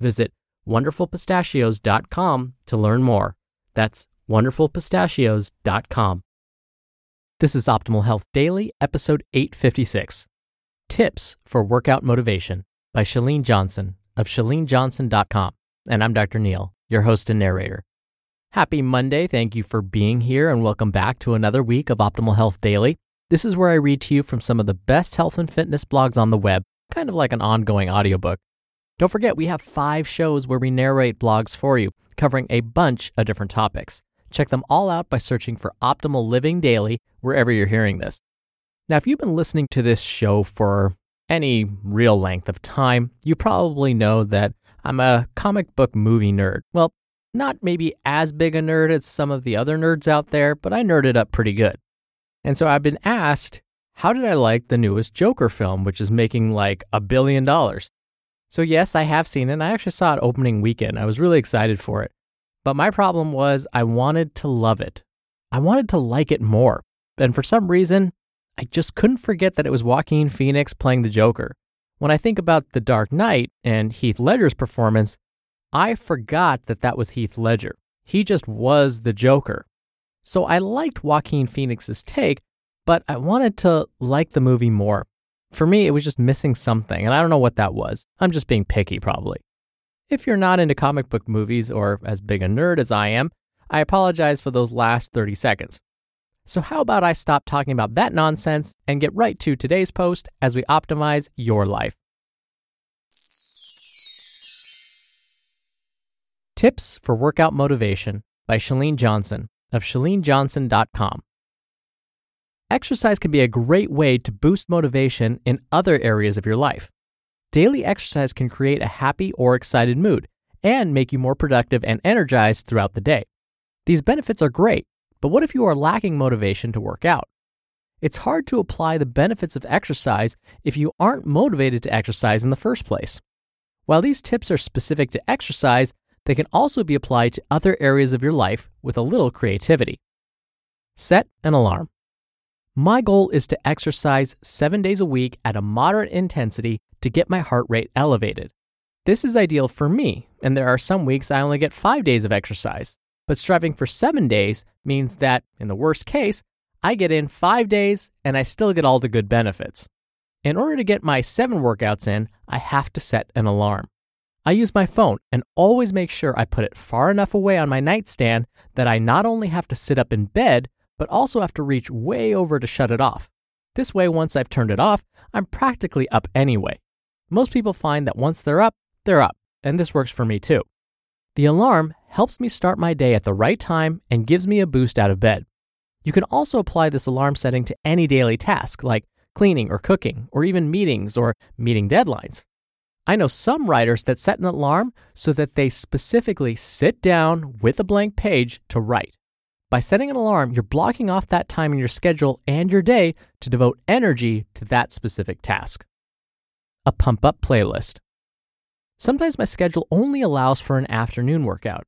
Visit wonderfulpistachios.com to learn more. That's wonderfulpistachios.com. This is Optimal Health Daily, episode 856 Tips for Workout Motivation by Chalene Johnson of chalenejohnson.com. And I'm Dr. Neal, your host and narrator. Happy Monday. Thank you for being here and welcome back to another week of Optimal Health Daily. This is where I read to you from some of the best health and fitness blogs on the web, kind of like an ongoing audiobook. Don't forget, we have five shows where we narrate blogs for you, covering a bunch of different topics. Check them all out by searching for Optimal Living Daily wherever you're hearing this. Now, if you've been listening to this show for any real length of time, you probably know that I'm a comic book movie nerd. Well, not maybe as big a nerd as some of the other nerds out there, but I nerded up pretty good. And so I've been asked, how did I like the newest Joker film, which is making like a billion dollars? So, yes, I have seen it. And I actually saw it opening weekend. I was really excited for it. But my problem was I wanted to love it. I wanted to like it more. And for some reason, I just couldn't forget that it was Joaquin Phoenix playing the Joker. When I think about The Dark Knight and Heath Ledger's performance, I forgot that that was Heath Ledger. He just was the Joker. So I liked Joaquin Phoenix's take, but I wanted to like the movie more. For me, it was just missing something, and I don't know what that was. I'm just being picky, probably. If you're not into comic book movies or as big a nerd as I am, I apologize for those last 30 seconds. So, how about I stop talking about that nonsense and get right to today's post as we optimize your life? Tips for Workout Motivation by Chalene Johnson of chalenejohnson.com. Exercise can be a great way to boost motivation in other areas of your life. Daily exercise can create a happy or excited mood and make you more productive and energized throughout the day. These benefits are great, but what if you are lacking motivation to work out? It's hard to apply the benefits of exercise if you aren't motivated to exercise in the first place. While these tips are specific to exercise, they can also be applied to other areas of your life with a little creativity. Set an alarm. My goal is to exercise seven days a week at a moderate intensity to get my heart rate elevated. This is ideal for me, and there are some weeks I only get five days of exercise. But striving for seven days means that, in the worst case, I get in five days and I still get all the good benefits. In order to get my seven workouts in, I have to set an alarm. I use my phone and always make sure I put it far enough away on my nightstand that I not only have to sit up in bed, but also have to reach way over to shut it off. This way, once I've turned it off, I'm practically up anyway. Most people find that once they're up, they're up, and this works for me too. The alarm helps me start my day at the right time and gives me a boost out of bed. You can also apply this alarm setting to any daily task like cleaning or cooking, or even meetings or meeting deadlines. I know some writers that set an alarm so that they specifically sit down with a blank page to write. By setting an alarm, you're blocking off that time in your schedule and your day to devote energy to that specific task. A pump up playlist. Sometimes my schedule only allows for an afternoon workout.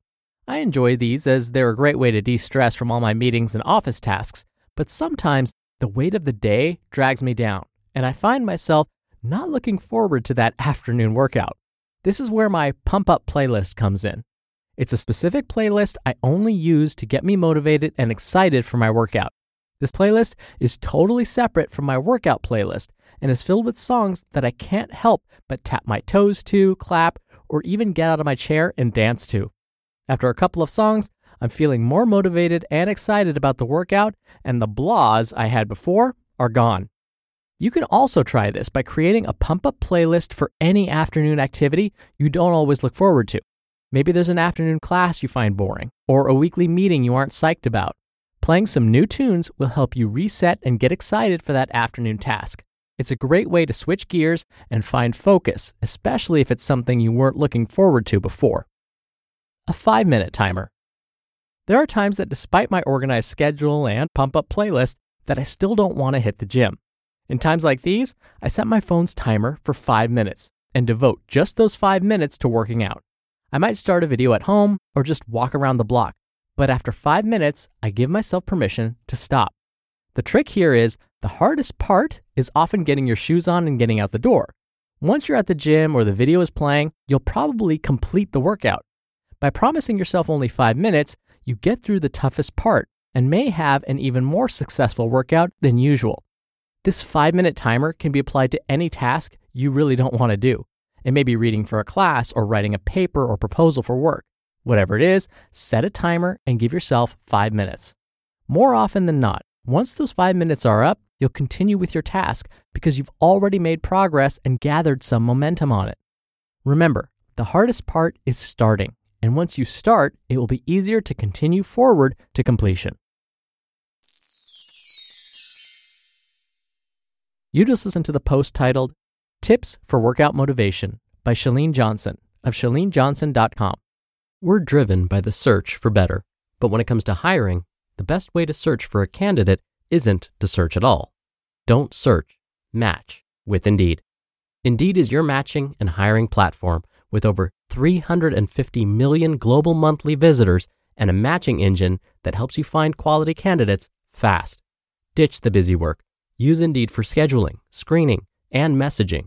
I enjoy these as they're a great way to de stress from all my meetings and office tasks, but sometimes the weight of the day drags me down, and I find myself not looking forward to that afternoon workout. This is where my pump up playlist comes in. It's a specific playlist I only use to get me motivated and excited for my workout. This playlist is totally separate from my workout playlist and is filled with songs that I can't help but tap my toes to, clap, or even get out of my chair and dance to. After a couple of songs, I'm feeling more motivated and excited about the workout, and the blahs I had before are gone. You can also try this by creating a pump up playlist for any afternoon activity you don't always look forward to. Maybe there's an afternoon class you find boring, or a weekly meeting you aren't psyched about. Playing some new tunes will help you reset and get excited for that afternoon task. It's a great way to switch gears and find focus, especially if it's something you weren't looking forward to before. A five minute timer. There are times that despite my organized schedule and pump up playlist, that I still don't want to hit the gym. In times like these, I set my phone's timer for five minutes and devote just those five minutes to working out. I might start a video at home or just walk around the block, but after five minutes, I give myself permission to stop. The trick here is the hardest part is often getting your shoes on and getting out the door. Once you're at the gym or the video is playing, you'll probably complete the workout. By promising yourself only five minutes, you get through the toughest part and may have an even more successful workout than usual. This five minute timer can be applied to any task you really don't want to do. It may be reading for a class or writing a paper or proposal for work. Whatever it is, set a timer and give yourself five minutes. More often than not, once those five minutes are up, you'll continue with your task because you've already made progress and gathered some momentum on it. Remember, the hardest part is starting, and once you start, it will be easier to continue forward to completion. You just listened to the post titled Tips for Workout Motivation by Chalene Johnson of chalenejohnson.com. We're driven by the search for better, but when it comes to hiring, the best way to search for a candidate isn't to search at all. Don't search, match with Indeed. Indeed is your matching and hiring platform with over 350 million global monthly visitors and a matching engine that helps you find quality candidates fast. Ditch the busy work. Use Indeed for scheduling, screening, and messaging.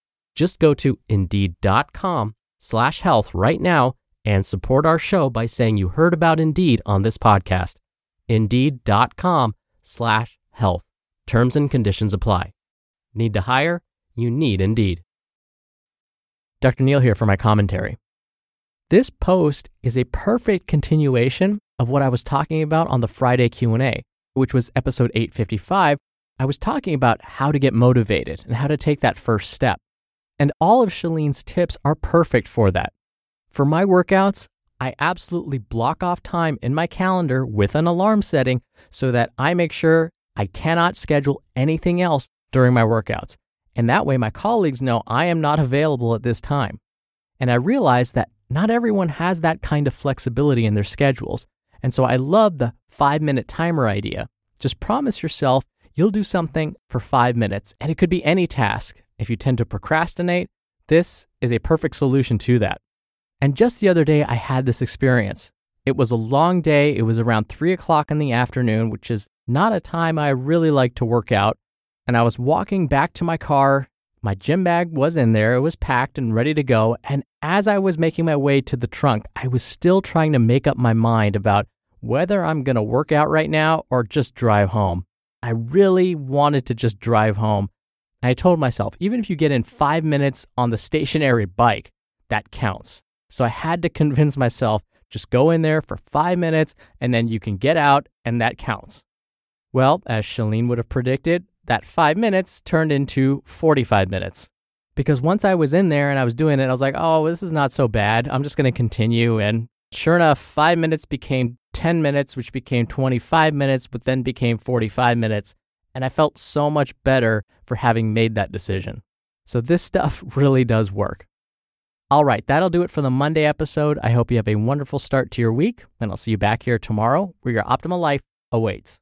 Just go to indeed.com slash health right now and support our show by saying you heard about Indeed on this podcast indeed.com slash health. Terms and conditions apply. Need to hire? You need Indeed. Dr. Neal here for my commentary. This post is a perfect continuation of what I was talking about on the Friday Q&A, which was episode 855. I was talking about how to get motivated and how to take that first step. And all of Chalene's tips are perfect for that. For my workouts, I absolutely block off time in my calendar with an alarm setting so that I make sure I cannot schedule anything else during my workouts. And that way, my colleagues know I am not available at this time. And I realize that not everyone has that kind of flexibility in their schedules. And so I love the five minute timer idea. Just promise yourself you'll do something for five minutes, and it could be any task. If you tend to procrastinate, this is a perfect solution to that. And just the other day, I had this experience. It was a long day. It was around three o'clock in the afternoon, which is not a time I really like to work out. And I was walking back to my car. My gym bag was in there. It was packed and ready to go. And as I was making my way to the trunk, I was still trying to make up my mind about whether I'm going to work out right now or just drive home. I really wanted to just drive home. I told myself, even if you get in five minutes on the stationary bike, that counts. So I had to convince myself just go in there for five minutes and then you can get out and that counts. Well, as Chalene would have predicted, that five minutes turned into 45 minutes. Because once I was in there and I was doing it, I was like, oh, this is not so bad. I'm just going to continue. And sure enough, five minutes became 10 minutes, which became 25 minutes, but then became 45 minutes. And I felt so much better for having made that decision. So this stuff really does work. All right, that'll do it for the Monday episode. I hope you have a wonderful start to your week, and I'll see you back here tomorrow where your optimal life awaits.